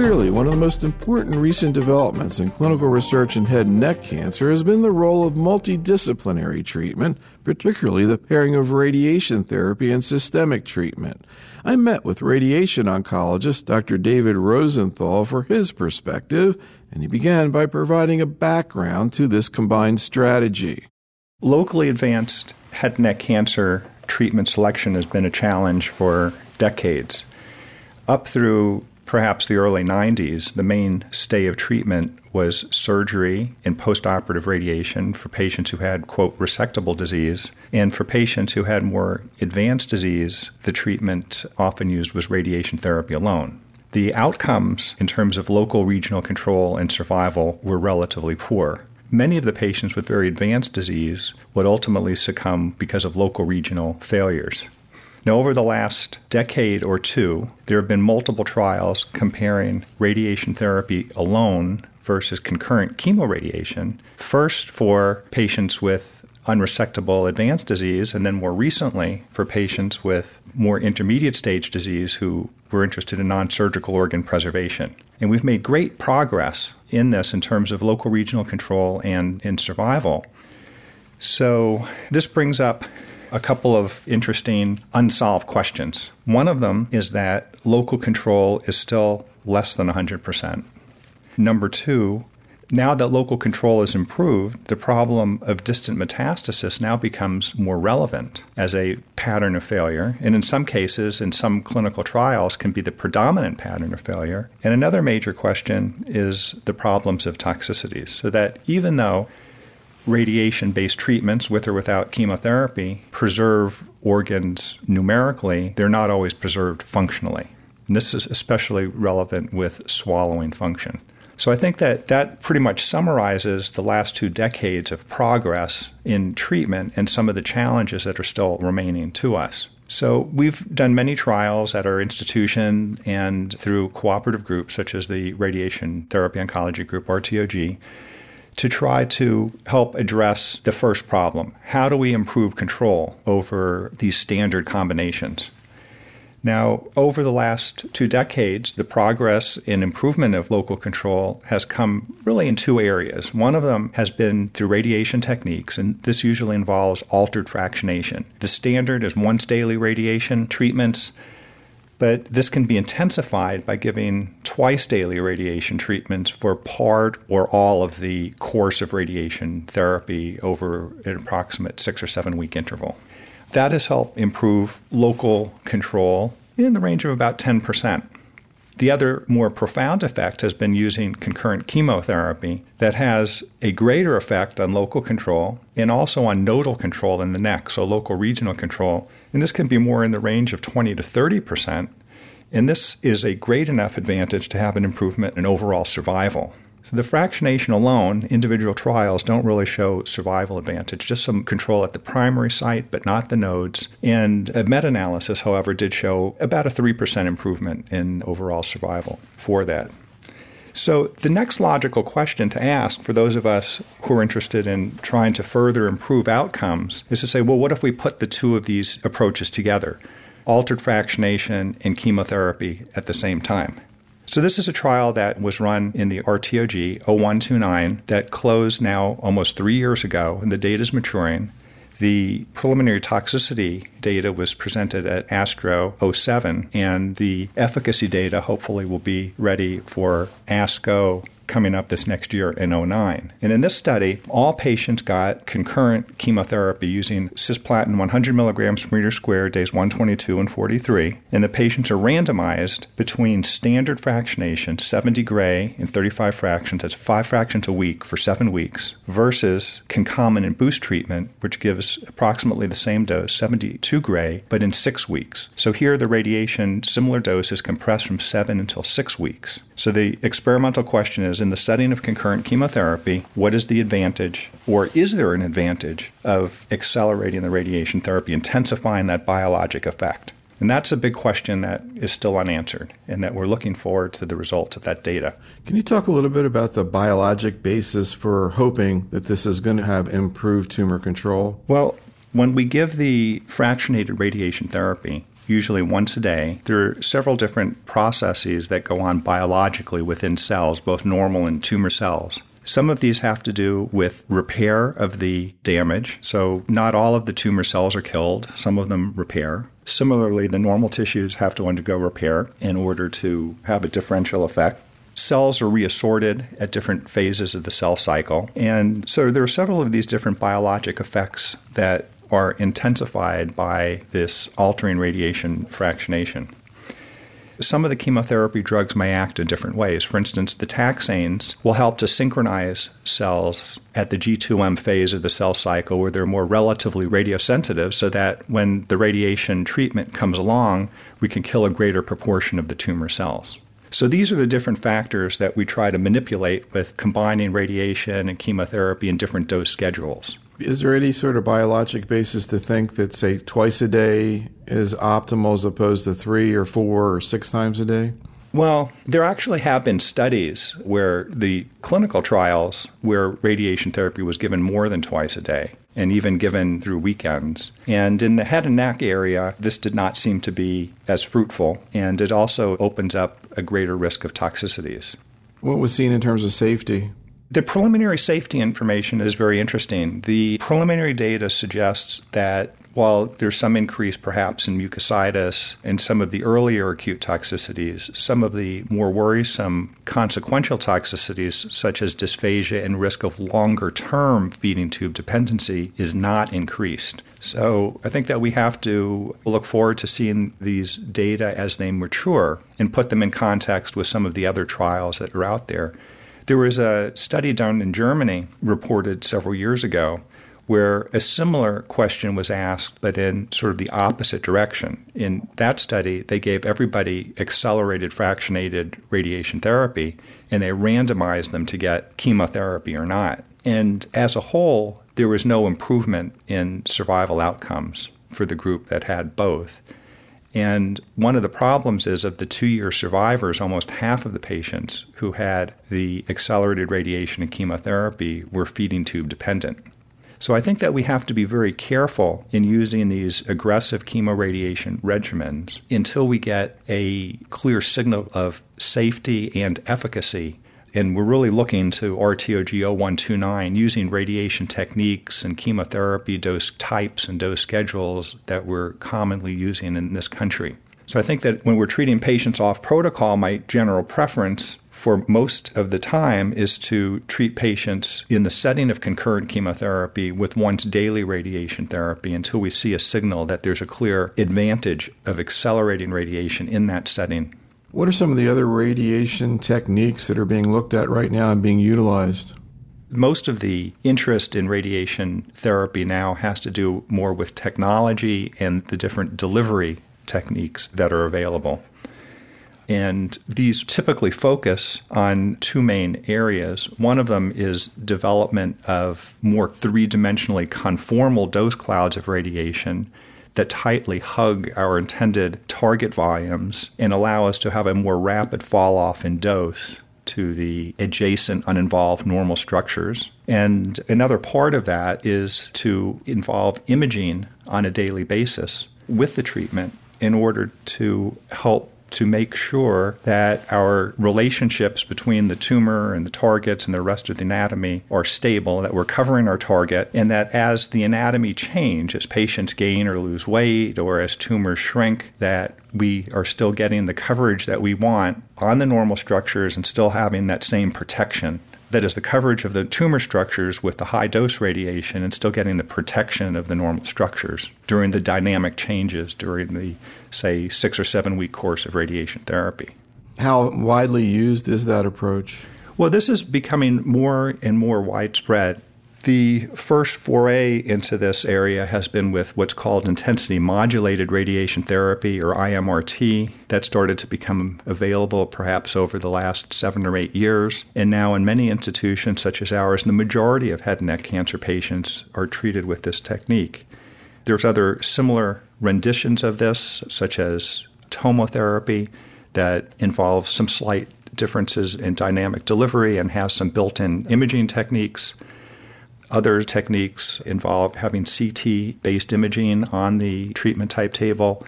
Clearly, one of the most important recent developments in clinical research in head and neck cancer has been the role of multidisciplinary treatment, particularly the pairing of radiation therapy and systemic treatment. I met with radiation oncologist Dr. David Rosenthal for his perspective, and he began by providing a background to this combined strategy. Locally advanced head and neck cancer treatment selection has been a challenge for decades. Up through perhaps the early 90s, the mainstay of treatment was surgery and postoperative radiation for patients who had, quote, resectable disease. And for patients who had more advanced disease, the treatment often used was radiation therapy alone. The outcomes in terms of local regional control and survival were relatively poor. Many of the patients with very advanced disease would ultimately succumb because of local regional failures. Now, over the last decade or two, there have been multiple trials comparing radiation therapy alone versus concurrent chemoradiation, first for patients with unresectable advanced disease, and then more recently for patients with more intermediate stage disease who were interested in non surgical organ preservation. And we've made great progress in this in terms of local regional control and in survival. So, this brings up a couple of interesting unsolved questions. One of them is that local control is still less than 100%. Number two, now that local control is improved, the problem of distant metastasis now becomes more relevant as a pattern of failure, and in some cases, in some clinical trials, can be the predominant pattern of failure. And another major question is the problems of toxicities. So that even though radiation based treatments, with or without chemotherapy, preserve organs numerically, they're not always preserved functionally. And this is especially relevant with swallowing function. So I think that that pretty much summarizes the last two decades of progress in treatment and some of the challenges that are still remaining to us. So we've done many trials at our institution and through cooperative groups such as the Radiation Therapy Oncology Group, RTOG, to try to help address the first problem. How do we improve control over these standard combinations? Now, over the last two decades, the progress in improvement of local control has come really in two areas. One of them has been through radiation techniques, and this usually involves altered fractionation. The standard is once daily radiation treatments, but this can be intensified by giving twice daily radiation treatments for part or all of the course of radiation therapy over an approximate six or seven week interval. That has helped improve local control in the range of about 10%. The other more profound effect has been using concurrent chemotherapy that has a greater effect on local control and also on nodal control in the neck, so local regional control. And this can be more in the range of 20 to 30 percent. And this is a great enough advantage to have an improvement in overall survival. So the fractionation alone, individual trials don't really show survival advantage, just some control at the primary site, but not the nodes. And a meta analysis, however, did show about a 3% improvement in overall survival for that. So, the next logical question to ask for those of us who are interested in trying to further improve outcomes is to say, well, what if we put the two of these approaches together? Altered fractionation and chemotherapy at the same time. So, this is a trial that was run in the RTOG 0129 that closed now almost three years ago, and the data is maturing. The preliminary toxicity data was presented at ASTRO 07, and the efficacy data hopefully will be ready for ASCO coming up this next year in 09. And in this study, all patients got concurrent chemotherapy using cisplatin 100 milligrams per meter squared days 122 and 43. And the patients are randomized between standard fractionation, 70 gray and 35 fractions, that's five fractions a week for seven weeks, versus concomitant boost treatment, which gives approximately the same dose, 72 gray, but in six weeks. So here the radiation, similar dose, is compressed from seven until six weeks. So the experimental question is in the setting of concurrent chemotherapy, what is the advantage, or is there an advantage of accelerating the radiation therapy, intensifying that biologic effect? And that's a big question that is still unanswered, and that we're looking forward to the results of that data. Can you talk a little bit about the biologic basis for hoping that this is going to have improved tumor control? Well, when we give the fractionated radiation therapy, usually once a day. There are several different processes that go on biologically within cells, both normal and tumor cells. Some of these have to do with repair of the damage. So, not all of the tumor cells are killed, some of them repair. Similarly, the normal tissues have to undergo repair in order to have a differential effect. Cells are reassorted at different phases of the cell cycle. And so, there are several of these different biologic effects that are intensified by this altering radiation fractionation. Some of the chemotherapy drugs may act in different ways. For instance, the taxanes will help to synchronize cells at the G2M phase of the cell cycle where they're more relatively radiosensitive so that when the radiation treatment comes along, we can kill a greater proportion of the tumor cells. So these are the different factors that we try to manipulate with combining radiation and chemotherapy in different dose schedules. Is there any sort of biologic basis to think that, say, twice a day is optimal as opposed to three or four or six times a day? Well, there actually have been studies where the clinical trials where radiation therapy was given more than twice a day and even given through weekends. And in the head and neck area, this did not seem to be as fruitful, and it also opens up a greater risk of toxicities. What was seen in terms of safety? The preliminary safety information is very interesting. The preliminary data suggests that while there's some increase perhaps in mucositis and some of the earlier acute toxicities, some of the more worrisome consequential toxicities, such as dysphagia and risk of longer term feeding tube dependency, is not increased. So I think that we have to look forward to seeing these data as they mature and put them in context with some of the other trials that are out there. There was a study done in Germany reported several years ago where a similar question was asked, but in sort of the opposite direction. In that study, they gave everybody accelerated fractionated radiation therapy and they randomized them to get chemotherapy or not. And as a whole, there was no improvement in survival outcomes for the group that had both. And one of the problems is of the two year survivors, almost half of the patients who had the accelerated radiation and chemotherapy were feeding tube dependent. So I think that we have to be very careful in using these aggressive chemoradiation regimens until we get a clear signal of safety and efficacy and we're really looking to RTOG 0129 using radiation techniques and chemotherapy dose types and dose schedules that we're commonly using in this country. So I think that when we're treating patients off protocol, my general preference for most of the time is to treat patients in the setting of concurrent chemotherapy with once daily radiation therapy until we see a signal that there's a clear advantage of accelerating radiation in that setting what are some of the other radiation techniques that are being looked at right now and being utilized? Most of the interest in radiation therapy now has to do more with technology and the different delivery techniques that are available. And these typically focus on two main areas. One of them is development of more three dimensionally conformal dose clouds of radiation that tightly hug our intended target volumes and allow us to have a more rapid fall off in dose to the adjacent uninvolved normal structures. And another part of that is to involve imaging on a daily basis with the treatment in order to help to make sure that our relationships between the tumor and the targets and the rest of the anatomy are stable, that we're covering our target, and that as the anatomy change, as patients gain or lose weight or as tumors shrink, that we are still getting the coverage that we want on the normal structures and still having that same protection that is the coverage of the tumor structures with the high dose radiation and still getting the protection of the normal structures during the dynamic changes during the, say, six or seven week course of radiation therapy. How widely used is that approach? Well, this is becoming more and more widespread. The first foray into this area has been with what's called intensity modulated radiation therapy, or IMRT, that started to become available perhaps over the last seven or eight years. And now, in many institutions such as ours, the majority of head and neck cancer patients are treated with this technique. There's other similar renditions of this, such as tomotherapy, that involves some slight differences in dynamic delivery and has some built in imaging techniques. Other techniques involve having CT based imaging on the treatment type table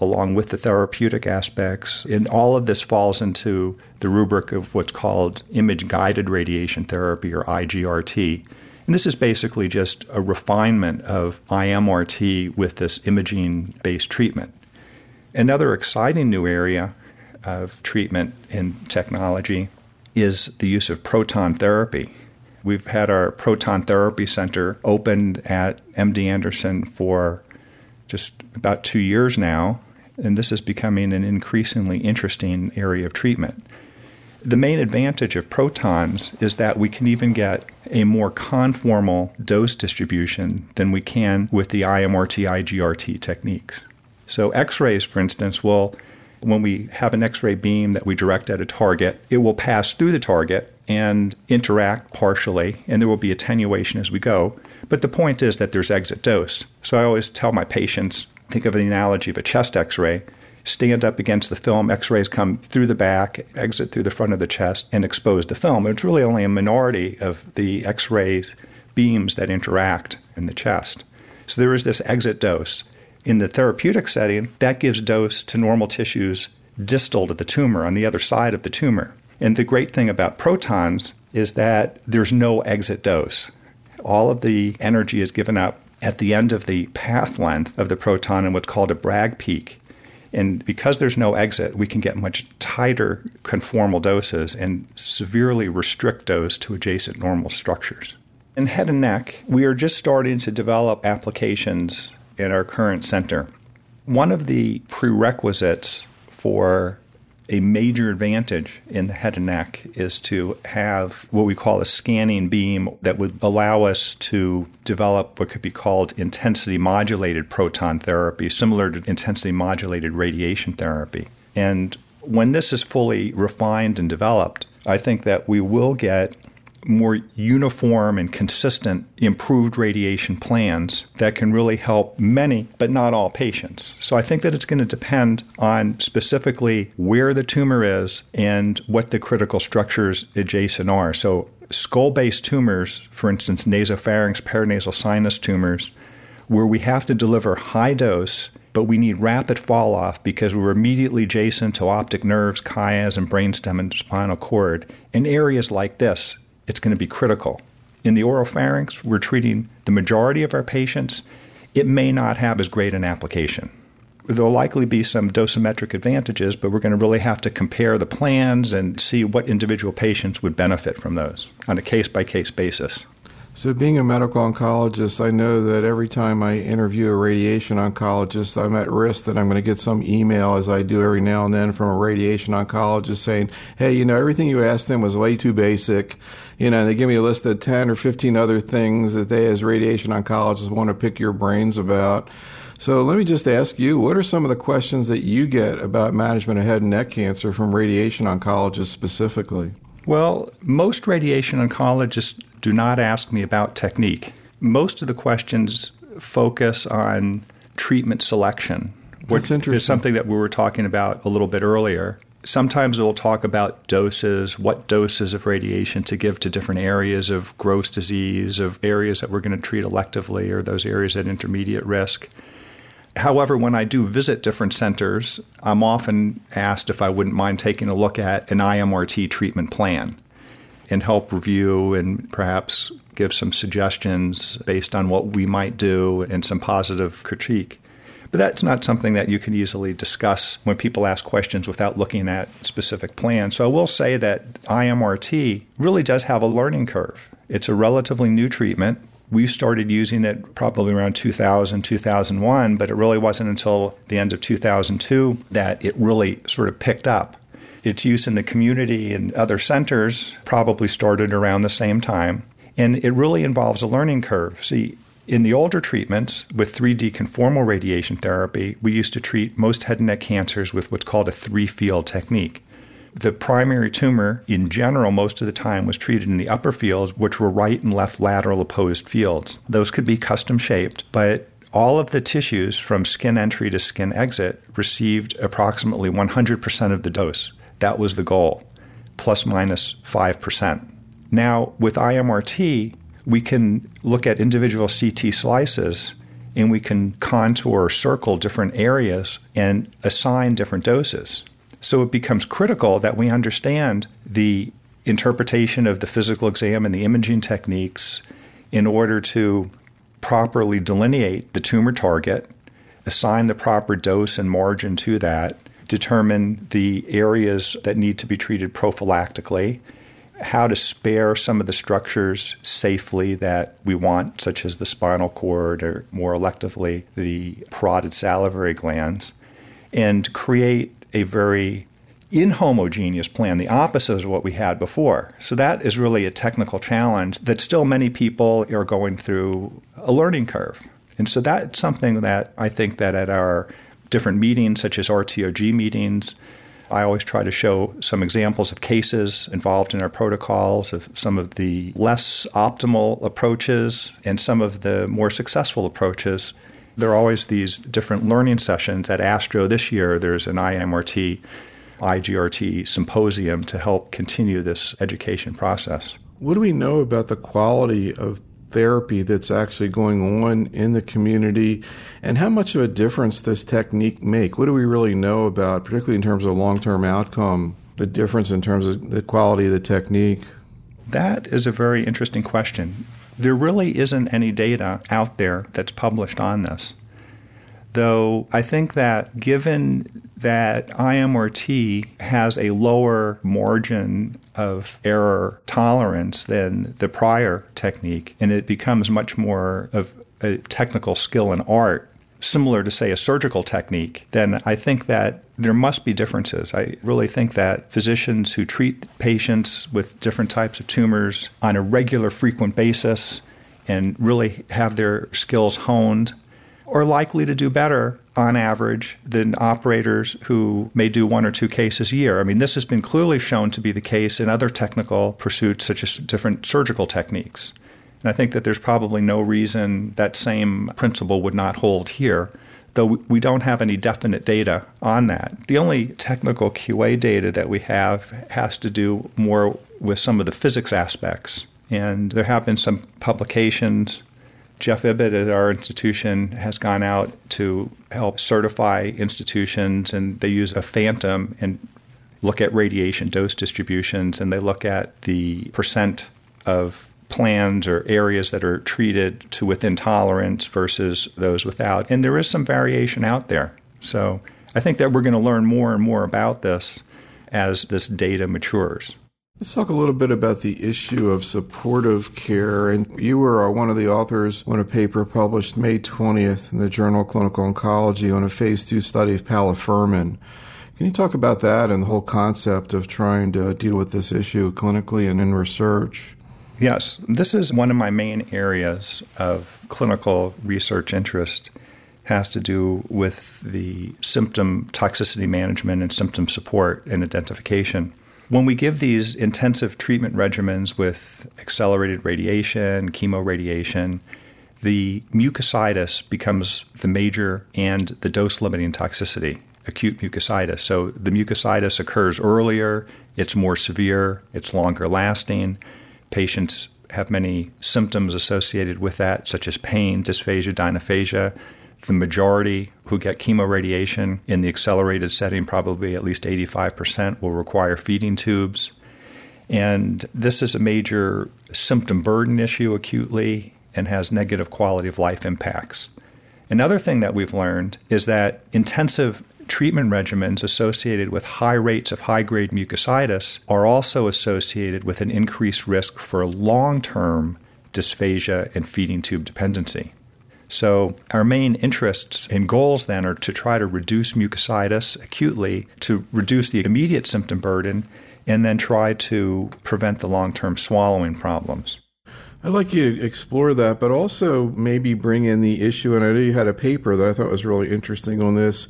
along with the therapeutic aspects. And all of this falls into the rubric of what's called image guided radiation therapy or IGRT. And this is basically just a refinement of IMRT with this imaging based treatment. Another exciting new area of treatment in technology is the use of proton therapy. We've had our proton therapy center opened at MD Anderson for just about two years now, and this is becoming an increasingly interesting area of treatment. The main advantage of protons is that we can even get a more conformal dose distribution than we can with the IMRT IGRT techniques. So, X rays, for instance, will when we have an X ray beam that we direct at a target, it will pass through the target and interact partially, and there will be attenuation as we go. But the point is that there's exit dose. So I always tell my patients think of the analogy of a chest X ray. Stand up against the film, X rays come through the back, exit through the front of the chest, and expose the film. It's really only a minority of the X rays beams that interact in the chest. So there is this exit dose. In the therapeutic setting, that gives dose to normal tissues distal to the tumor, on the other side of the tumor. And the great thing about protons is that there's no exit dose. All of the energy is given up at the end of the path length of the proton in what's called a Bragg peak. And because there's no exit, we can get much tighter conformal doses and severely restrict dose to adjacent normal structures. In head and neck, we are just starting to develop applications in our current center. One of the prerequisites for a major advantage in the head and neck is to have what we call a scanning beam that would allow us to develop what could be called intensity modulated proton therapy, similar to intensity modulated radiation therapy. And when this is fully refined and developed, I think that we will get more uniform and consistent improved radiation plans that can really help many, but not all patients. So I think that it's going to depend on specifically where the tumor is and what the critical structures adjacent are. So skull based tumors, for instance, nasopharynx, paranasal sinus tumors, where we have to deliver high dose but we need rapid fall off because we're immediately adjacent to optic nerves, chiasm, and brainstem, and spinal cord. In areas like this, it's going to be critical. In the oropharynx, we're treating the majority of our patients. It may not have as great an application. There'll likely be some dosimetric advantages, but we're going to really have to compare the plans and see what individual patients would benefit from those on a case by case basis. So, being a medical oncologist, I know that every time I interview a radiation oncologist, I'm at risk that I'm going to get some email, as I do every now and then, from a radiation oncologist saying, Hey, you know, everything you asked them was way too basic. You know, they give me a list of 10 or 15 other things that they, as radiation oncologists, want to pick your brains about. So, let me just ask you what are some of the questions that you get about management of head and neck cancer from radiation oncologists specifically? Well, most radiation oncologists do not ask me about technique. Most of the questions focus on treatment selection, which is something that we were talking about a little bit earlier. Sometimes we'll talk about doses, what doses of radiation to give to different areas of gross disease, of areas that we're going to treat electively, or those areas at intermediate risk. However, when I do visit different centers, I'm often asked if I wouldn't mind taking a look at an IMRT treatment plan and help review and perhaps give some suggestions based on what we might do and some positive critique. But that's not something that you can easily discuss when people ask questions without looking at specific plans. So I will say that IMRT really does have a learning curve. It's a relatively new treatment. We started using it probably around 2000, 2001, but it really wasn't until the end of 2002 that it really sort of picked up. Its use in the community and other centers probably started around the same time. And it really involves a learning curve. See, in the older treatments with 3D conformal radiation therapy, we used to treat most head and neck cancers with what's called a three field technique. The primary tumor, in general, most of the time was treated in the upper fields, which were right and left lateral opposed fields. Those could be custom shaped, but all of the tissues from skin entry to skin exit received approximately 100% of the dose. That was the goal, plus minus 5%. Now, with IMRT, we can look at individual CT slices and we can contour or circle different areas and assign different doses. So it becomes critical that we understand the interpretation of the physical exam and the imaging techniques in order to properly delineate the tumor target, assign the proper dose and margin to that, determine the areas that need to be treated prophylactically, how to spare some of the structures safely that we want, such as the spinal cord or more electively the parotid salivary glands, and create a very inhomogeneous plan, the opposite of what we had before. So that is really a technical challenge that still many people are going through a learning curve. And so that's something that I think that at our different meetings, such as RTOG meetings, I always try to show some examples of cases involved in our protocols of some of the less optimal approaches and some of the more successful approaches. There are always these different learning sessions. At ASTRO this year, there's an IMRT, IGRT symposium to help continue this education process. What do we know about the quality of therapy that's actually going on in the community and how much of a difference does technique make? What do we really know about, particularly in terms of long term outcome, the difference in terms of the quality of the technique? That is a very interesting question. There really isn't any data out there that's published on this. Though I think that given that IMRT has a lower margin of error tolerance than the prior technique, and it becomes much more of a technical skill and art similar to, say, a surgical technique, then I think that there must be differences. I really think that physicians who treat patients with different types of tumors on a regular, frequent basis and really have their skills honed are likely to do better on average than operators who may do one or two cases a year. I mean, this has been clearly shown to be the case in other technical pursuits, such as different surgical techniques. And I think that there's probably no reason that same principle would not hold here, though we don't have any definite data on that. The only technical QA data that we have has to do more with some of the physics aspects. And there have been some publications Jeff Ibbott at our institution has gone out to help certify institutions, and they use a phantom and look at radiation dose distributions, and they look at the percent of plans or areas that are treated to within tolerance versus those without. And there is some variation out there. So I think that we're going to learn more and more about this as this data matures. Let's talk a little bit about the issue of supportive care. And you were uh, one of the authors on a paper published May 20th in the Journal of Clinical Oncology on a phase two study of palifermin. Can you talk about that and the whole concept of trying to deal with this issue clinically and in research? Yes, this is one of my main areas of clinical research interest has to do with the symptom toxicity management and symptom support and identification. When we give these intensive treatment regimens with accelerated radiation, chemoradiation, the mucositis becomes the major and the dose limiting toxicity, acute mucositis. So the mucositis occurs earlier, it's more severe, it's longer lasting. Patients have many symptoms associated with that, such as pain, dysphagia, odynophagia. The majority who get chemoradiation in the accelerated setting, probably at least 85%, will require feeding tubes. And this is a major symptom burden issue acutely and has negative quality of life impacts. Another thing that we've learned is that intensive treatment regimens associated with high rates of high grade mucositis are also associated with an increased risk for long term dysphagia and feeding tube dependency. So, our main interests and goals then are to try to reduce mucositis acutely, to reduce the immediate symptom burden, and then try to prevent the long term swallowing problems. I'd like you to explore that, but also maybe bring in the issue. And I know you had a paper that I thought was really interesting on this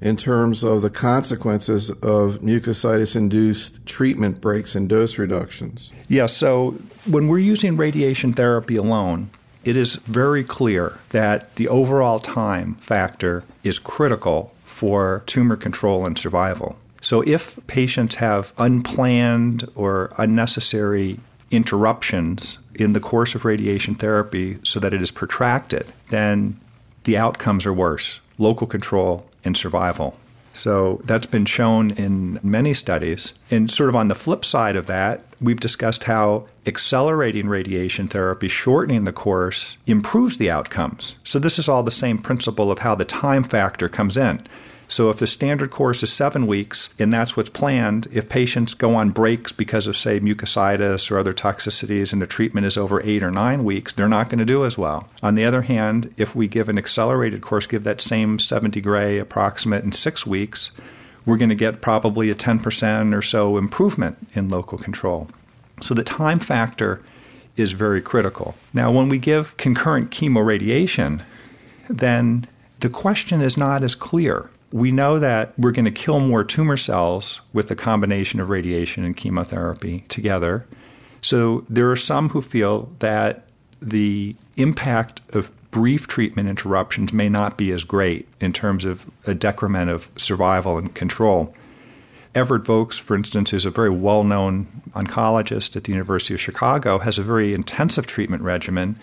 in terms of the consequences of mucositis induced treatment breaks and dose reductions. Yes. Yeah, so when we're using radiation therapy alone, it is very clear that the overall time factor is critical for tumor control and survival. So, if patients have unplanned or unnecessary interruptions in the course of radiation therapy so that it is protracted, then the outcomes are worse local control and survival. So that's been shown in many studies. And sort of on the flip side of that, we've discussed how accelerating radiation therapy, shortening the course, improves the outcomes. So this is all the same principle of how the time factor comes in. So if the standard course is seven weeks and that's what's planned, if patients go on breaks because of, say, mucositis or other toxicities and the treatment is over eight or nine weeks, they're not going to do as well. On the other hand, if we give an accelerated course, give that same 70 gray approximate in six weeks, we're going to get probably a 10% or so improvement in local control. So the time factor is very critical. Now, when we give concurrent chemoradiation, then the question is not as clear we know that we're going to kill more tumor cells with the combination of radiation and chemotherapy together. So there are some who feel that the impact of brief treatment interruptions may not be as great in terms of a decrement of survival and control. Everett Vokes, for instance, who's a very well known oncologist at the University of Chicago, has a very intensive treatment regimen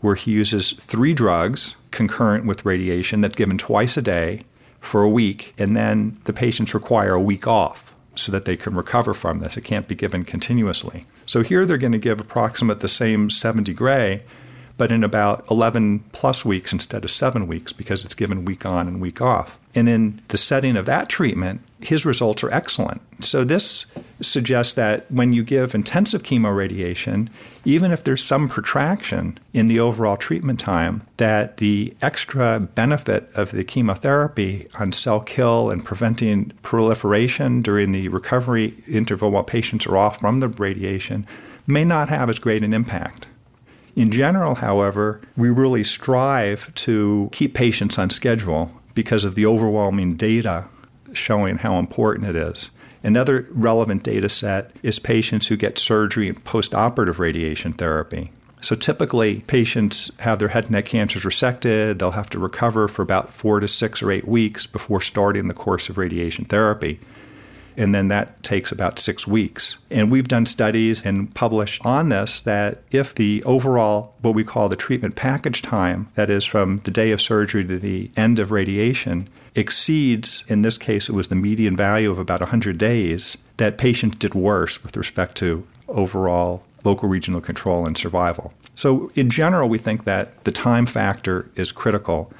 where he uses three drugs concurrent with radiation that's given twice a day for a week, and then the patients require a week off so that they can recover from this. It can't be given continuously. So here they're going to give approximate the same 70 gray, but in about 11 plus weeks instead of seven weeks because it's given week on and week off. And in the setting of that treatment, his results are excellent. So, this suggests that when you give intensive chemoradiation, even if there's some protraction in the overall treatment time, that the extra benefit of the chemotherapy on cell kill and preventing proliferation during the recovery interval while patients are off from the radiation may not have as great an impact. In general, however, we really strive to keep patients on schedule because of the overwhelming data showing how important it is. Another relevant data set is patients who get surgery and postoperative radiation therapy. So typically, patients have their head and neck cancers resected. They'll have to recover for about four to six or eight weeks before starting the course of radiation therapy and then that takes about six weeks. And we've done studies and published on this that if the overall, what we call the treatment package time, that is from the day of surgery to the end of radiation, exceeds, in this case, it was the median value of about 100 days, that patients did worse with respect to overall local regional control and survival. So, in general, we think that the time factor is critical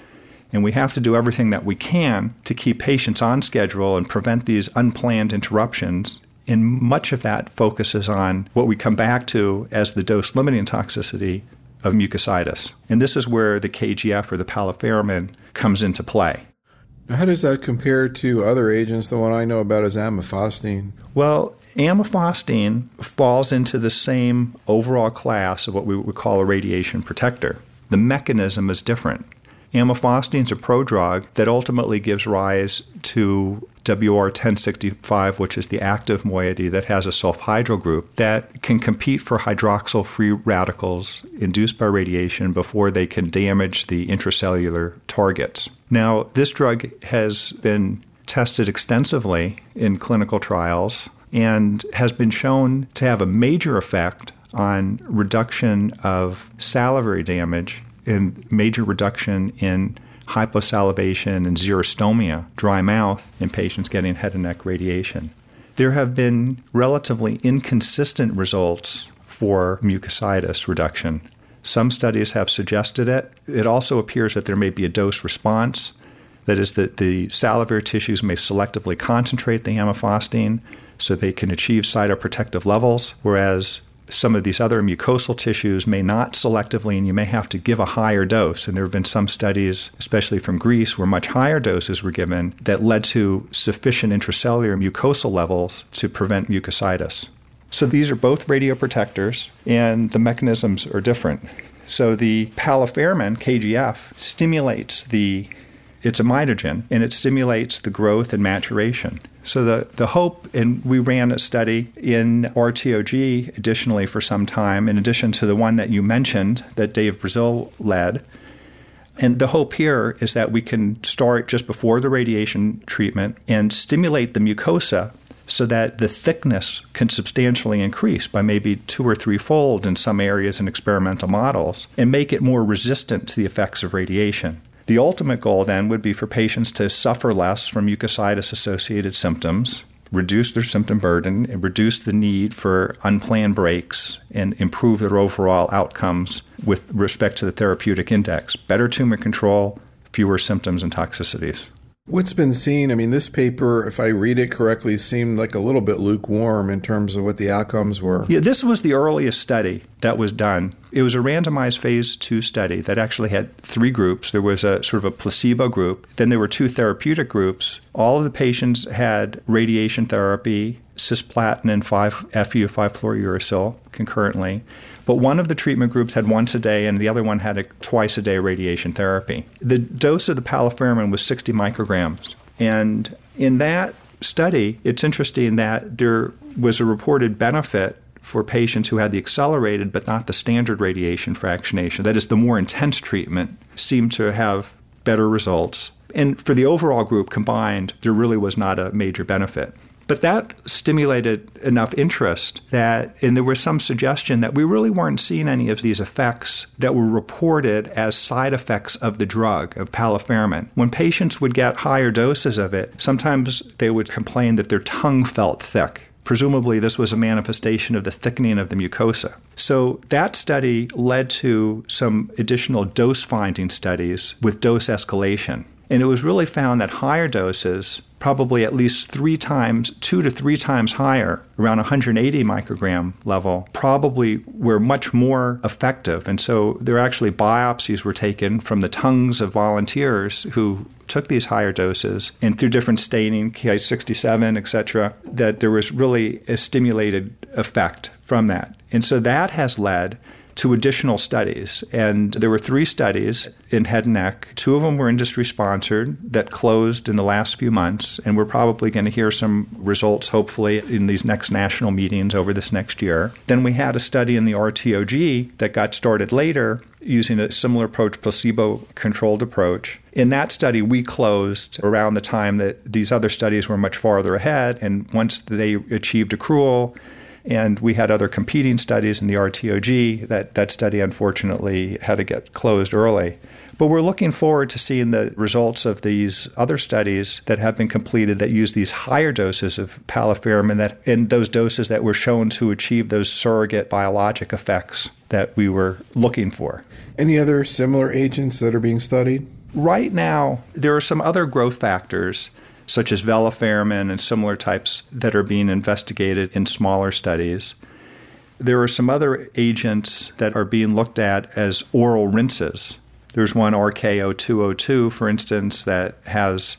and we have to do everything that we can to keep patients on schedule and prevent these unplanned interruptions. And much of that focuses on what we come back to as the dose limiting toxicity of mucositis. And this is where the KGF or the palifermin comes into play. How does that compare to other agents? The one I know about is amifostine. Well, amifostine falls into the same overall class of what we would call a radiation protector. The mechanism is different. Amifostine is a prodrug that ultimately gives rise to WR1065, which is the active moiety that has a sulfhydryl group that can compete for hydroxyl free radicals induced by radiation before they can damage the intracellular targets. Now, this drug has been tested extensively in clinical trials and has been shown to have a major effect on reduction of salivary damage in major reduction in hyposalivation and xerostomia, dry mouth, in patients getting head and neck radiation. There have been relatively inconsistent results for mucositis reduction. Some studies have suggested it. It also appears that there may be a dose response. That is, that the salivary tissues may selectively concentrate the amifostine so they can achieve cytoprotective levels, whereas some of these other mucosal tissues may not selectively, and you may have to give a higher dose. And there have been some studies, especially from Greece, where much higher doses were given that led to sufficient intracellular mucosal levels to prevent mucositis. So these are both radioprotectors, and the mechanisms are different. So the palifermin, KGF, stimulates the it's a mitogen and it stimulates the growth and maturation. So the, the hope, and we ran a study in RTOG additionally for some time, in addition to the one that you mentioned that Dave Brizel led. And the hope here is that we can start just before the radiation treatment and stimulate the mucosa so that the thickness can substantially increase by maybe two or three fold in some areas in experimental models and make it more resistant to the effects of radiation. The ultimate goal then would be for patients to suffer less from mucositis associated symptoms, reduce their symptom burden, and reduce the need for unplanned breaks, and improve their overall outcomes with respect to the therapeutic index. Better tumor control, fewer symptoms and toxicities. What's been seen? I mean, this paper, if I read it correctly, seemed like a little bit lukewarm in terms of what the outcomes were. Yeah, this was the earliest study that was done. It was a randomized phase two study that actually had three groups. There was a sort of a placebo group, then there were two therapeutic groups. All of the patients had radiation therapy, cisplatin, and 5 FU 5 fluorouracil concurrently. But one of the treatment groups had once a day, and the other one had a twice a day radiation therapy. The dose of the palifermin was 60 micrograms. And in that study, it's interesting that there was a reported benefit for patients who had the accelerated but not the standard radiation fractionation. That is, the more intense treatment seemed to have better results. And for the overall group combined, there really was not a major benefit. But that stimulated enough interest that, and there was some suggestion that we really weren't seeing any of these effects that were reported as side effects of the drug, of palifermin. When patients would get higher doses of it, sometimes they would complain that their tongue felt thick. Presumably, this was a manifestation of the thickening of the mucosa. So, that study led to some additional dose finding studies with dose escalation. And it was really found that higher doses, probably at least three times, two to three times higher, around 180 microgram level, probably were much more effective. And so there actually biopsies were taken from the tongues of volunteers who took these higher doses and through different staining, Ki67, et cetera, that there was really a stimulated effect from that. And so that has led to additional studies. And there were three studies in head and neck. Two of them were industry sponsored that closed in the last few months. And we're probably going to hear some results, hopefully, in these next national meetings over this next year. Then we had a study in the RTOG that got started later using a similar approach, placebo controlled approach. In that study, we closed around the time that these other studies were much farther ahead. And once they achieved accrual, and we had other competing studies in the RTOG. That, that study, unfortunately, had to get closed early. But we're looking forward to seeing the results of these other studies that have been completed that use these higher doses of palifermin that in those doses that were shown to achieve those surrogate biologic effects that we were looking for. Any other similar agents that are being studied? Right now, there are some other growth factors such as velafermin and similar types that are being investigated in smaller studies. There are some other agents that are being looked at as oral rinses. There's one RK-0202, for instance, that has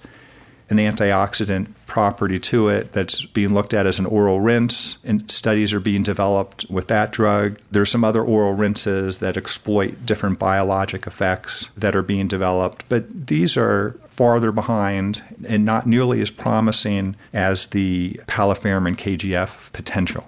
an antioxidant property to it that's being looked at as an oral rinse, and studies are being developed with that drug. There's some other oral rinses that exploit different biologic effects that are being developed, but these are farther behind and not nearly as promising as the palifermin KGF potential.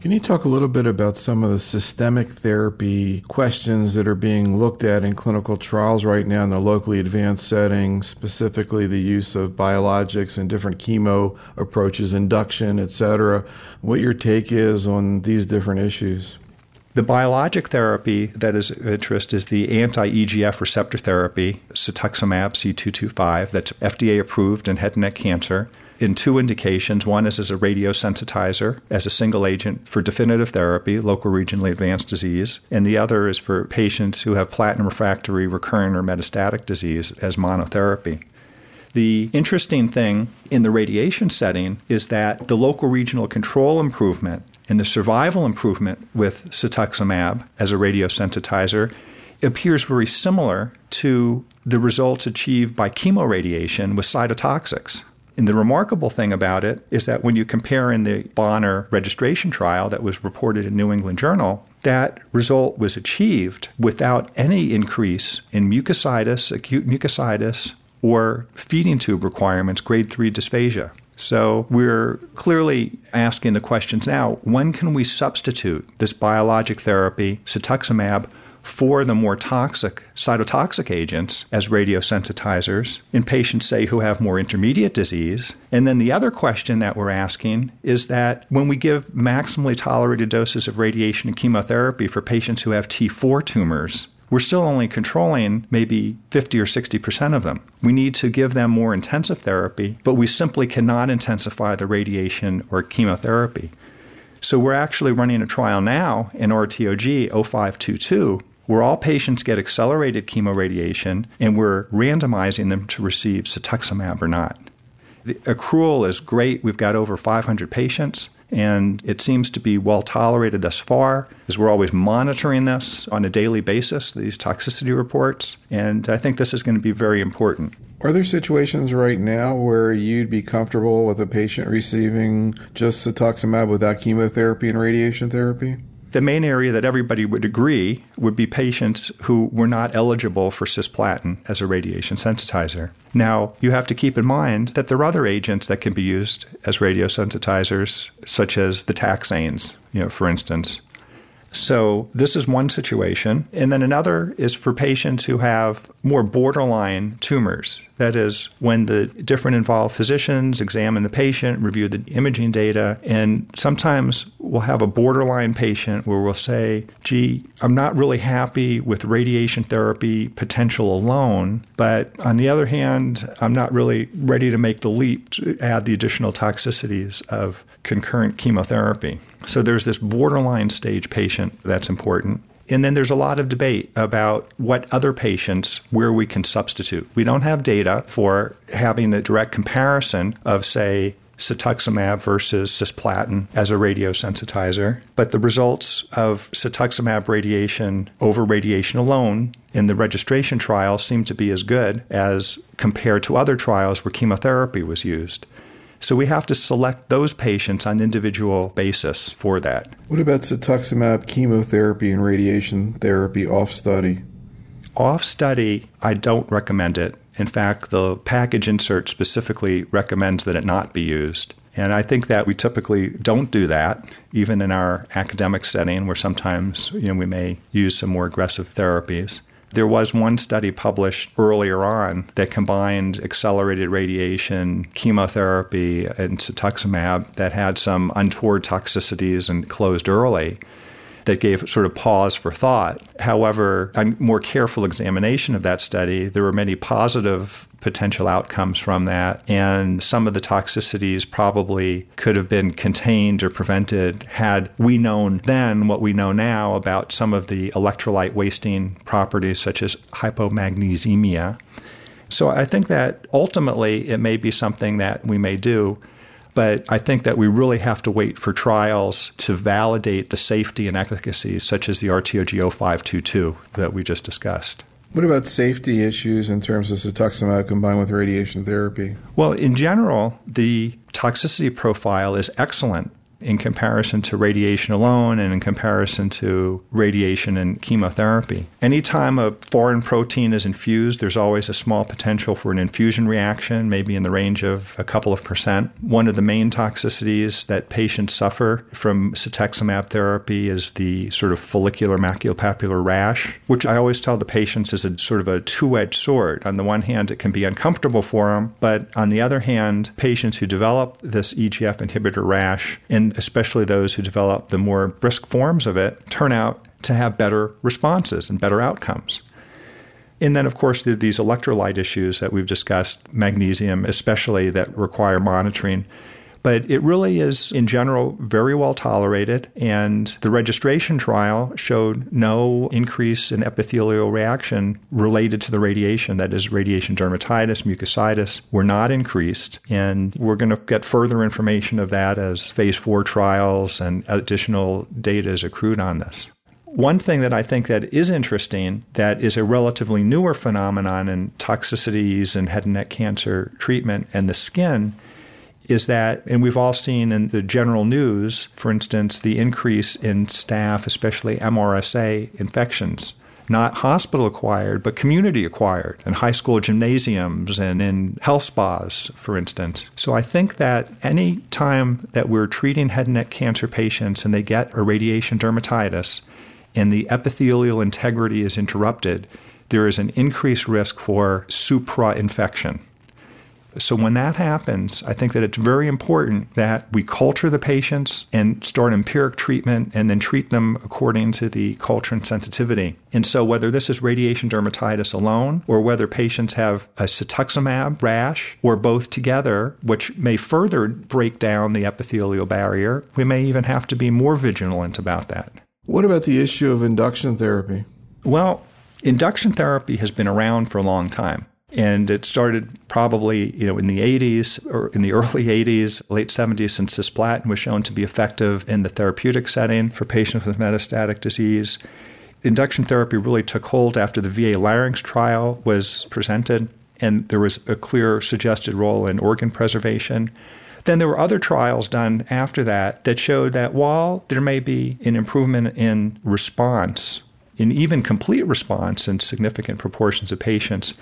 Can you talk a little bit about some of the systemic therapy questions that are being looked at in clinical trials right now in the locally advanced setting, specifically the use of biologics and different chemo approaches, induction, et cetera? What your take is on these different issues? The biologic therapy that is of interest is the anti EGF receptor therapy, cetuximab C225, that's FDA approved in head and neck cancer in two indications. One is as a radiosensitizer, as a single agent for definitive therapy, local regionally advanced disease, and the other is for patients who have platinum refractory recurrent or metastatic disease as monotherapy. The interesting thing in the radiation setting is that the local regional control improvement and the survival improvement with cetuximab as a radiosensitizer appears very similar to the results achieved by chemoradiation with cytotoxics. And the remarkable thing about it is that when you compare in the Bonner registration trial that was reported in New England Journal, that result was achieved without any increase in mucositis, acute mucositis, or feeding tube requirements, grade 3 dysphagia. So we're clearly asking the questions now when can we substitute this biologic therapy, cetuximab, for the more toxic cytotoxic agents as radiosensitizers in patients, say, who have more intermediate disease. And then the other question that we're asking is that when we give maximally tolerated doses of radiation and chemotherapy for patients who have T4 tumors, we're still only controlling maybe 50 or 60% of them. We need to give them more intensive therapy, but we simply cannot intensify the radiation or chemotherapy. So we're actually running a trial now in RTOG 0522 where all patients get accelerated chemoradiation and we're randomizing them to receive cetuximab or not. The accrual is great. We've got over 500 patients and it seems to be well tolerated thus far as we're always monitoring this on a daily basis these toxicity reports. And i think this is going to be very important. Are there situations right now where you'd be comfortable with a patient receiving just cetuximab without chemotherapy and radiation therapy the main area that everybody would agree would be patients who were not eligible for cisplatin as a radiation sensitizer. Now, you have to keep in mind that there are other agents that can be used as radiosensitizers, such as the taxanes, you know, for instance. So, this is one situation. And then another is for patients who have more borderline tumors. That is, when the different involved physicians examine the patient, review the imaging data, and sometimes we'll have a borderline patient where we'll say, gee, I'm not really happy with radiation therapy potential alone, but on the other hand, I'm not really ready to make the leap to add the additional toxicities of concurrent chemotherapy. So there's this borderline stage patient that's important. And then there's a lot of debate about what other patients where we can substitute. We don't have data for having a direct comparison of, say, cetuximab versus cisplatin as a radiosensitizer, but the results of cetuximab radiation over radiation alone in the registration trial seem to be as good as compared to other trials where chemotherapy was used. So we have to select those patients on individual basis for that. What about cetuximab chemotherapy and radiation therapy off study? Off study, I don't recommend it. In fact, the package insert specifically recommends that it not be used. And I think that we typically don't do that, even in our academic setting, where sometimes you know, we may use some more aggressive therapies. There was one study published earlier on that combined accelerated radiation, chemotherapy, and cetuximab that had some untoward toxicities and closed early that gave sort of pause for thought. However, a more careful examination of that study, there were many positive potential outcomes from that, and some of the toxicities probably could have been contained or prevented had we known then what we know now about some of the electrolyte wasting properties, such as hypomagnesemia. So I think that ultimately it may be something that we may do. But I think that we really have to wait for trials to validate the safety and efficacy, such as the RTOG 0522 that we just discussed. What about safety issues in terms of cetuximab combined with radiation therapy? Well, in general, the toxicity profile is excellent in comparison to radiation alone and in comparison to radiation and chemotherapy. Anytime a foreign protein is infused, there's always a small potential for an infusion reaction, maybe in the range of a couple of percent. One of the main toxicities that patients suffer from cetuximab therapy is the sort of follicular maculopapular rash, which I always tell the patients is a sort of a two edged sword. On the one hand, it can be uncomfortable for them, but on the other hand, patients who develop this EGF inhibitor rash especially those who develop the more brisk forms of it, turn out to have better responses and better outcomes. And then, of course, there are these electrolyte issues that we've discussed, magnesium especially, that require monitoring. But it really is, in general, very well tolerated. And the registration trial showed no increase in epithelial reaction related to the radiation. That is, radiation dermatitis, mucositis were not increased. And we're going to get further information of that as phase four trials and additional data is accrued on this. One thing that I think that is interesting that is a relatively newer phenomenon in toxicities and head and neck cancer treatment and the skin is that, and we've all seen in the general news, for instance, the increase in staph, especially MRSA infections, not hospital acquired, but community acquired in high school gymnasiums and in health spas, for instance. So I think that any time that we're treating head and neck cancer patients and they get a radiation dermatitis and the epithelial integrity is interrupted, there is an increased risk for supra infection. So, when that happens, I think that it's very important that we culture the patients and start empiric treatment and then treat them according to the culture and sensitivity. And so, whether this is radiation dermatitis alone or whether patients have a cetuximab rash or both together, which may further break down the epithelial barrier, we may even have to be more vigilant about that. What about the issue of induction therapy? Well, induction therapy has been around for a long time. And it started probably, you know, in the 80s or in the early 80s, late 70s, since cisplatin was shown to be effective in the therapeutic setting for patients with metastatic disease. Induction therapy really took hold after the VA larynx trial was presented, and there was a clear suggested role in organ preservation. Then there were other trials done after that that showed that while there may be an improvement in response, in even complete response in significant proportions of patients,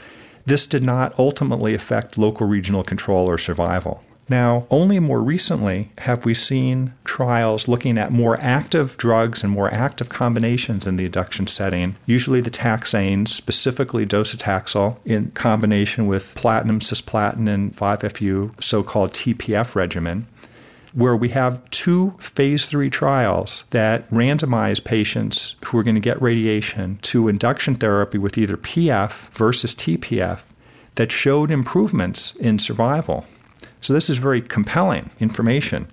this did not ultimately affect local regional control or survival. Now, only more recently have we seen trials looking at more active drugs and more active combinations in the induction setting, usually the taxanes, specifically docetaxel, in combination with platinum, cisplatin, and 5FU, so called TPF regimen where we have two phase three trials that randomize patients who are going to get radiation to induction therapy with either PF versus TPF that showed improvements in survival. So, this is very compelling information.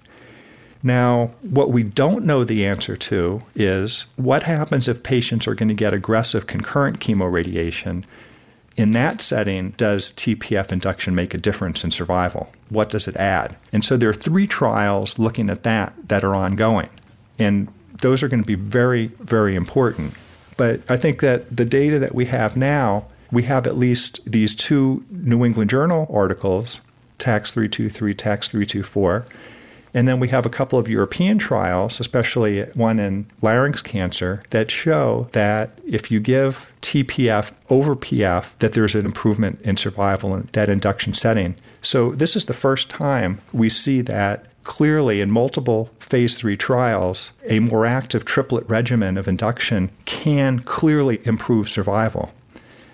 Now, what we don't know the answer to is what happens if patients are going to get aggressive concurrent chemoradiation in that setting, does TPF induction make a difference in survival? What does it add? And so there are three trials looking at that that are ongoing. And those are going to be very, very important. But I think that the data that we have now, we have at least these two New England Journal articles, TAX 323, TAX 324 and then we have a couple of European trials, especially one in larynx cancer, that show that if you give TPF over PF, that there's an improvement in survival in that induction setting. So this is the first time we see that clearly in multiple phase three trials, a more active triplet regimen of induction can clearly improve survival.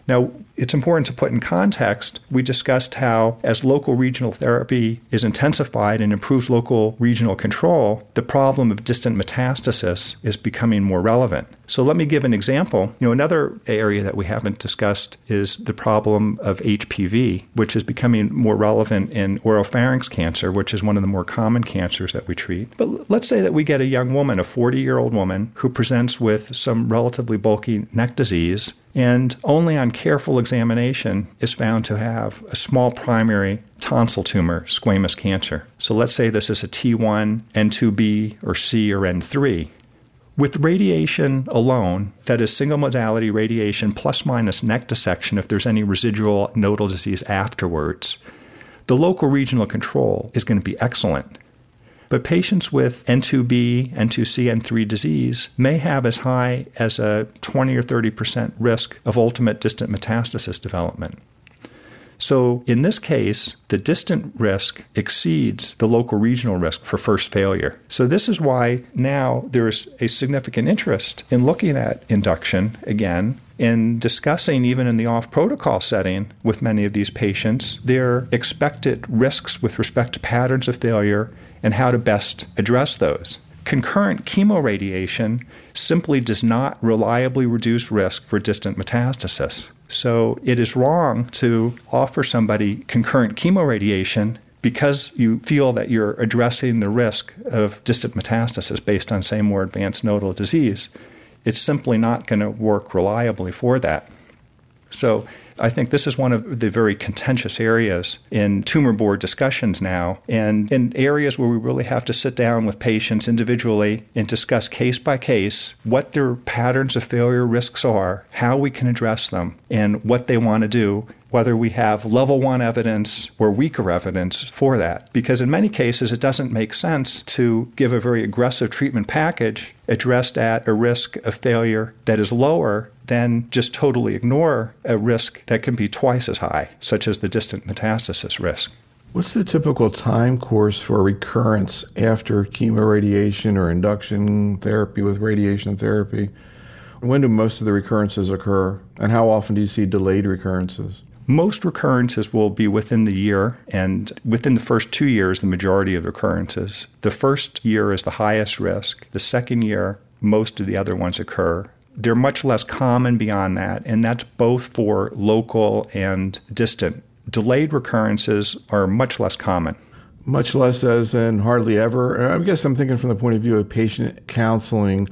Now, it's important to put in context. We discussed how, as local regional therapy is intensified and improves local regional control, the problem of distant metastasis is becoming more relevant. So, let me give an example. You know, another area that we haven't discussed is the problem of HPV, which is becoming more relevant in oropharynx cancer, which is one of the more common cancers that we treat. But let's say that we get a young woman, a 40 year old woman, who presents with some relatively bulky neck disease and only on careful examination is found to have a small primary tonsil tumor, squamous cancer. So let's say this is a T1, N2B, or C, or N3. With radiation alone, that is single modality radiation plus minus neck dissection if there's any residual nodal disease afterwards, the local regional control is going to be excellent. But patients with N2B, N2C, N3 disease may have as high as a 20 or 30% risk of ultimate distant metastasis development. So, in this case, the distant risk exceeds the local regional risk for first failure. So, this is why now there's a significant interest in looking at induction again in discussing, even in the off protocol setting with many of these patients, their expected risks with respect to patterns of failure and how to best address those. Concurrent chemoradiation simply does not reliably reduce risk for distant metastasis. So it is wrong to offer somebody concurrent chemoradiation because you feel that you're addressing the risk of distant metastasis based on, say, more advanced nodal disease. It's simply not going to work reliably for that. So I think this is one of the very contentious areas in tumor board discussions now, and in areas where we really have to sit down with patients individually and discuss case by case what their patterns of failure risks are, how we can address them, and what they want to do whether we have level one evidence or weaker evidence for that. Because in many cases, it doesn't make sense to give a very aggressive treatment package addressed at a risk of failure that is lower than just totally ignore a risk that can be twice as high, such as the distant metastasis risk. What's the typical time course for recurrence after chemoradiation or induction therapy with radiation therapy? When do most of the recurrences occur, and how often do you see delayed recurrences? Most recurrences will be within the year, and within the first two years, the majority of recurrences. The first year is the highest risk. The second year, most of the other ones occur. They're much less common beyond that, and that's both for local and distant. Delayed recurrences are much less common. Much less as in hardly ever. I guess I'm thinking from the point of view of patient counseling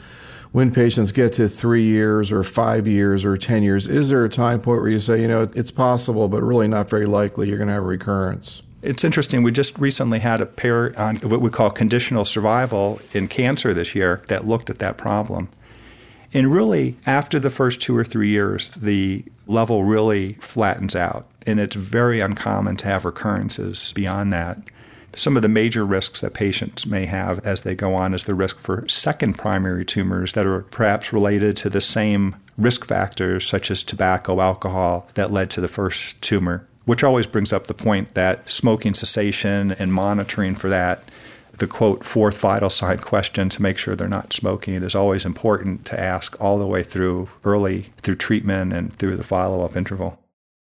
when patients get to three years or five years or 10 years, is there a time point where you say, you know, it's possible, but really not very likely you're going to have a recurrence? It's interesting. We just recently had a pair on what we call conditional survival in cancer this year that looked at that problem. And really, after the first two or three years, the level really flattens out. And it's very uncommon to have recurrences beyond that. Some of the major risks that patients may have as they go on is the risk for second primary tumors that are perhaps related to the same risk factors, such as tobacco, alcohol, that led to the first tumor. Which always brings up the point that smoking cessation and monitoring for that the quote fourth vital sign question to make sure they're not smoking is always important to ask all the way through early through treatment and through the follow-up interval